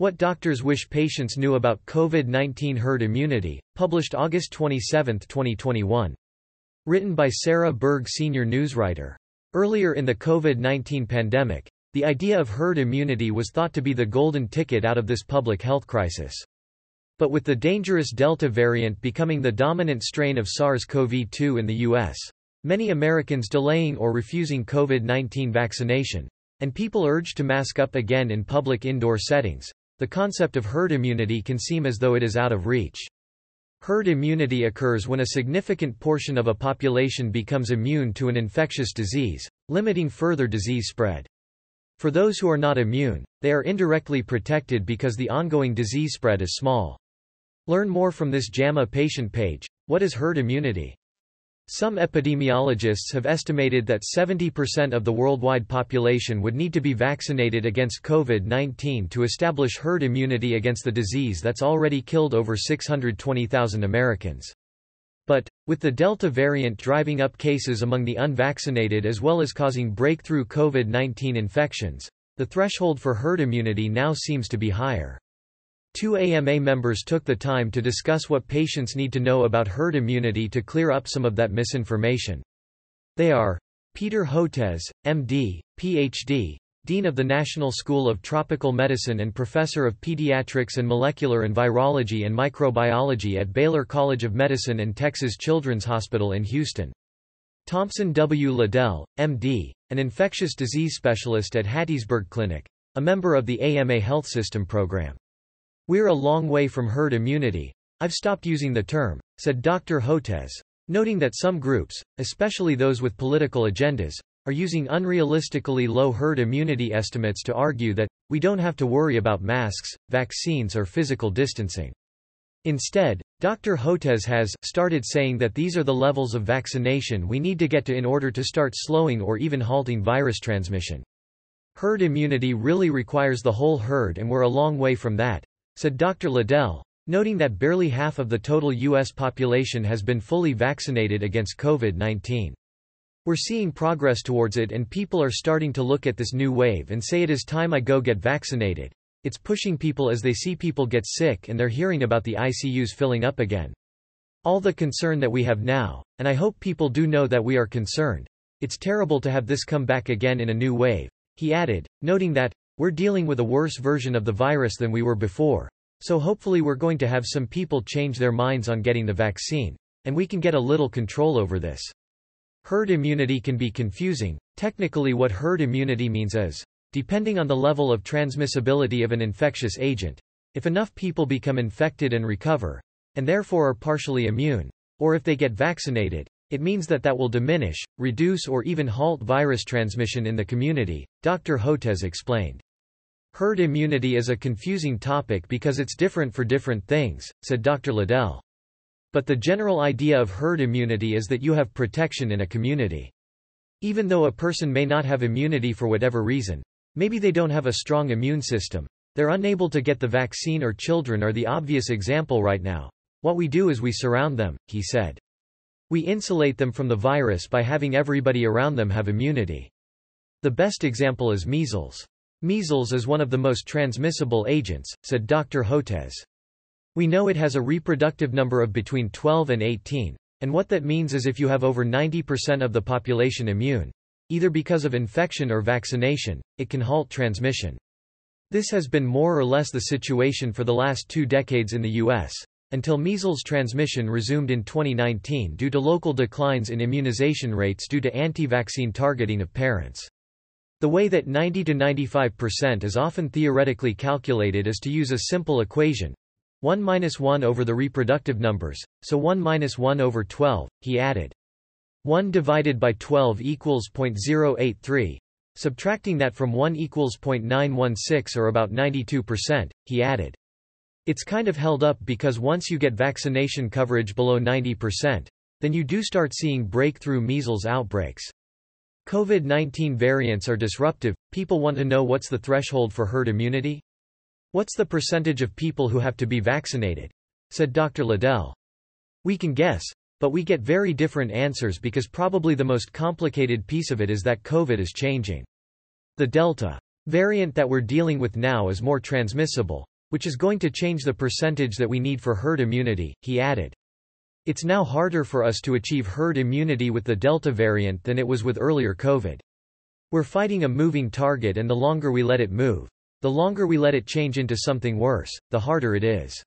What Doctors Wish Patients Knew About COVID-19 Herd Immunity, published August 27, 2021. Written by Sarah Berg Senior Newswriter. Earlier in the COVID-19 pandemic, the idea of herd immunity was thought to be the golden ticket out of this public health crisis. But with the dangerous Delta variant becoming the dominant strain of SARS-CoV-2 in the U.S., many Americans delaying or refusing COVID-19 vaccination, and people urged to mask up again in public indoor settings, the concept of herd immunity can seem as though it is out of reach. Herd immunity occurs when a significant portion of a population becomes immune to an infectious disease, limiting further disease spread. For those who are not immune, they are indirectly protected because the ongoing disease spread is small. Learn more from this JAMA patient page. What is herd immunity? Some epidemiologists have estimated that 70% of the worldwide population would need to be vaccinated against COVID-19 to establish herd immunity against the disease that's already killed over 620,000 Americans. But, with the Delta variant driving up cases among the unvaccinated as well as causing breakthrough COVID-19 infections, the threshold for herd immunity now seems to be higher. Two AMA members took the time to discuss what patients need to know about herd immunity to clear up some of that misinformation. They are Peter Hotez, MD, PhD, Dean of the National School of Tropical Medicine and Professor of Pediatrics and Molecular and Virology and Microbiology at Baylor College of Medicine and Texas Children's Hospital in Houston. Thompson W. Liddell, MD, an infectious disease specialist at Hattiesburg Clinic, a member of the AMA Health System program. We're a long way from herd immunity. I've stopped using the term, said Dr. Hotez, noting that some groups, especially those with political agendas, are using unrealistically low herd immunity estimates to argue that, we don't have to worry about masks, vaccines or physical distancing. Instead, Dr. Hotez has started saying that these are the levels of vaccination we need to get to in order to start slowing or even halting virus transmission. Herd immunity really requires the whole herd and we're a long way from that, said Dr. Liddell, noting that barely half of the total U.S. population has been fully vaccinated against COVID-19. We're seeing progress towards it and people are starting to look at this new wave and say it is time I go get vaccinated. It's pushing people as they see people get sick and they're hearing about the ICUs filling up again. All the concern that we have now, and I hope people do know that we are concerned. It's terrible to have this come back again in a new wave. He added, noting that, we're dealing with a worse version of the virus than we were before. So hopefully we're going to have some people change their minds on getting the vaccine. And we can get a little control over this. Herd immunity can be confusing. Technically what herd immunity means is, depending on the level of transmissibility of an infectious agent, if enough people become infected and recover, and therefore are partially immune, or if they get vaccinated, it means that that will diminish, reduce or even halt virus transmission in the community, Dr. Hotez explained. Herd immunity is a confusing topic because it's different for different things, said Dr. Liddell. But the general idea of herd immunity is that you have protection in a community. Even though a person may not have immunity for whatever reason, maybe they don't have a strong immune system, they're unable to get the vaccine or children are the obvious example right now. What we do is we surround them, he said. We insulate them from the virus by having everybody around them have immunity. The best example is measles. Measles is one of the most transmissible agents, said Dr. Hotez. We know it has a reproductive number of between 12 and 18, and what that means is if you have over 90% of the population immune, either because of infection or vaccination, it can halt transmission. This has been more or less the situation for the last two decades in the U.S., until measles transmission resumed in 2019 due to local declines in immunization rates due to anti-vaccine targeting of parents. The way that 90 to 95% is often theoretically calculated is to use a simple equation. 1 minus 1 over the reproductive numbers, so 1 minus 1 over 12, he added. 1 divided by 12 equals 0.083. Subtracting that from 1 equals 0.916 or about 92%, he added. It's kind of held up because once you get vaccination coverage below 90%, then you do start seeing breakthrough measles outbreaks. COVID-19 variants are disruptive, people want to know what's the threshold for herd immunity? What's the percentage of people who have to be vaccinated? said Dr. Liddell. We can guess, but we get very different answers because probably the most complicated piece of it is that COVID is changing. The Delta variant that we're dealing with now is more transmissible, which is going to change the percentage that we need for herd immunity, he added. It's now harder for us to achieve herd immunity with the Delta variant than it was with earlier COVID. We're fighting a moving target and the longer we let it move, the longer we let it change into something worse, the harder it is.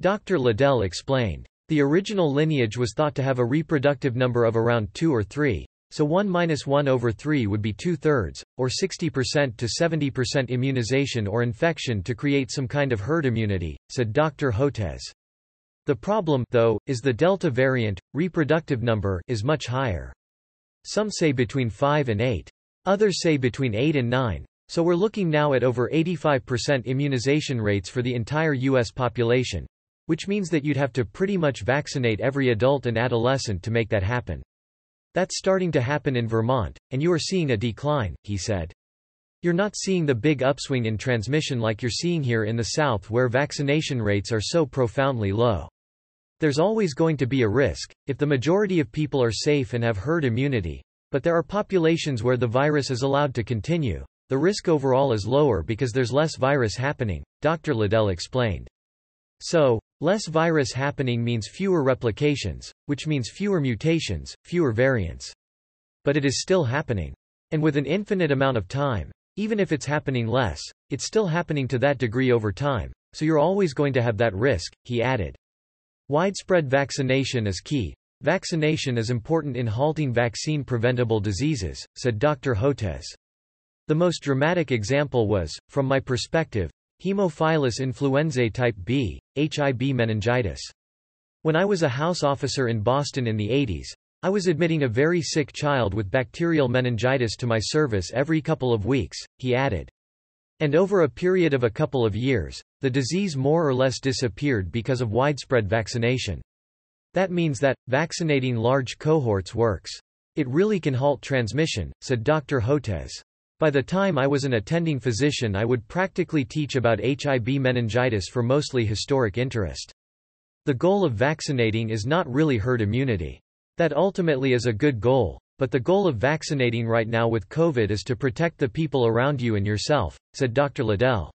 Dr. Liddell explained. The original lineage was thought to have a reproductive number of around 2 or 3, so 1 minus 1 over 3 would be two-thirds, or 60% to 70% immunization or infection to create some kind of herd immunity, said Dr. Hotez. The problem, though, is the Delta variant, reproductive number, is much higher. Some say between 5 and 8. Others say between 8 and 9. So we're looking now at over 85% immunization rates for the entire U.S. population, which means that you'd have to pretty much vaccinate every adult and adolescent to make that happen. That's starting to happen in Vermont, and you are seeing a decline, he said. You're not seeing the big upswing in transmission like you're seeing here in the South where vaccination rates are so profoundly low. There's always going to be a risk, if the majority of people are safe and have herd immunity, but there are populations where the virus is allowed to continue. The risk overall is lower because there's less virus happening, Dr. Liddell explained. So, less virus happening means fewer replications, which means fewer mutations, fewer variants. But it is still happening. And with an infinite amount of time, even if it's happening less, it's still happening to that degree over time, so you're always going to have that risk, he added. Widespread vaccination is key. Vaccination is important in halting vaccine-preventable diseases, said Dr. Hotez. The most dramatic example was, from my perspective, Haemophilus influenzae type B, HIB meningitis. When I was a house officer in Boston in the 80s, I was admitting a very sick child with bacterial meningitis to my service every couple of weeks, he added. And over a period of a couple of years, the disease more or less disappeared because of widespread vaccination. That means that, vaccinating large cohorts works. It really can halt transmission, said Dr. Hotez. By the time I was an attending physician I would practically teach about HIB meningitis for mostly historic interest. The goal of vaccinating is not really herd immunity. That ultimately is a good goal, but the goal of vaccinating right now with COVID is to protect the people around you and yourself, said Dr. Liddell.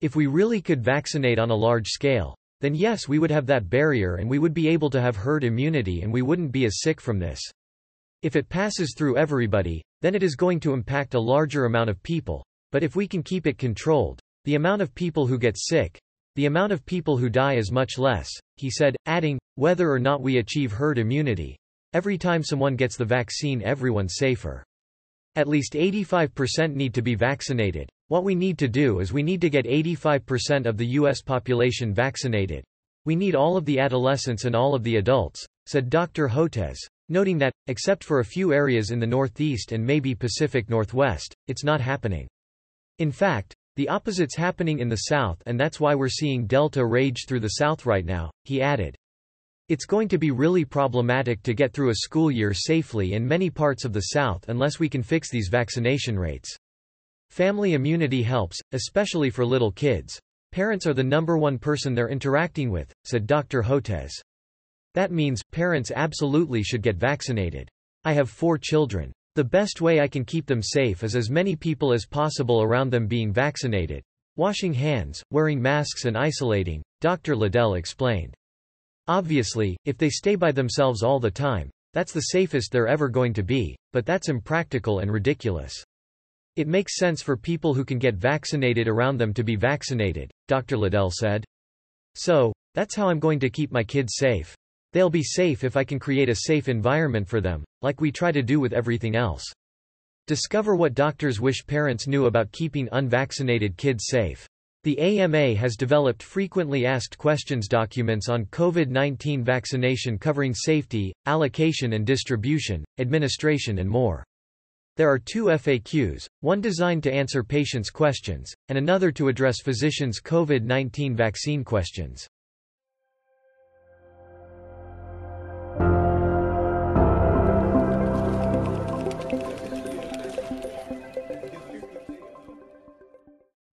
If we really could vaccinate on a large scale, then yes we would have that barrier and we would be able to have herd immunity and we wouldn't be as sick from this. If it passes through everybody, then it is going to impact a larger amount of people. But if we can keep it controlled, the amount of people who get sick, the amount of people who die is much less, he said, adding, whether or not we achieve herd immunity. Every time someone gets the vaccine everyone's safer. At least 85% need to be vaccinated. What we need to do is we need to get 85% of the U.S. population vaccinated. We need all of the adolescents and all of the adults, said Dr. Hotez noting that, except for a few areas in the Northeast and maybe Pacific Northwest, it's not happening. In fact, the opposite's happening in the South and that's why we're seeing Delta rage through the South right now, he added. It's going to be really problematic to get through a school year safely in many parts of the South unless we can fix these vaccination rates. Family immunity helps, especially for little kids. Parents are the number one person they're interacting with, said Dr. Hotez. That means, parents absolutely should get vaccinated. I have four children. The best way I can keep them safe is as many people as possible around them being vaccinated. Washing hands, wearing masks and isolating, Dr. Liddell explained. Obviously, if they stay by themselves all the time, that's the safest they're ever going to be, but that's impractical and ridiculous. It makes sense for people who can get vaccinated around them to be vaccinated, Dr. Liddell said. So, that's how I'm going to keep my kids safe. They'll be safe if I can create a safe environment for them, like we try to do with everything else. Discover what doctors wish parents knew about keeping unvaccinated kids safe. The AMA has developed frequently asked questions documents on COVID-19 vaccination covering safety, allocation and distribution, administration and more. There are two FAQs, one designed to answer patients' questions, and another to address physicians' COVID-19 vaccine questions.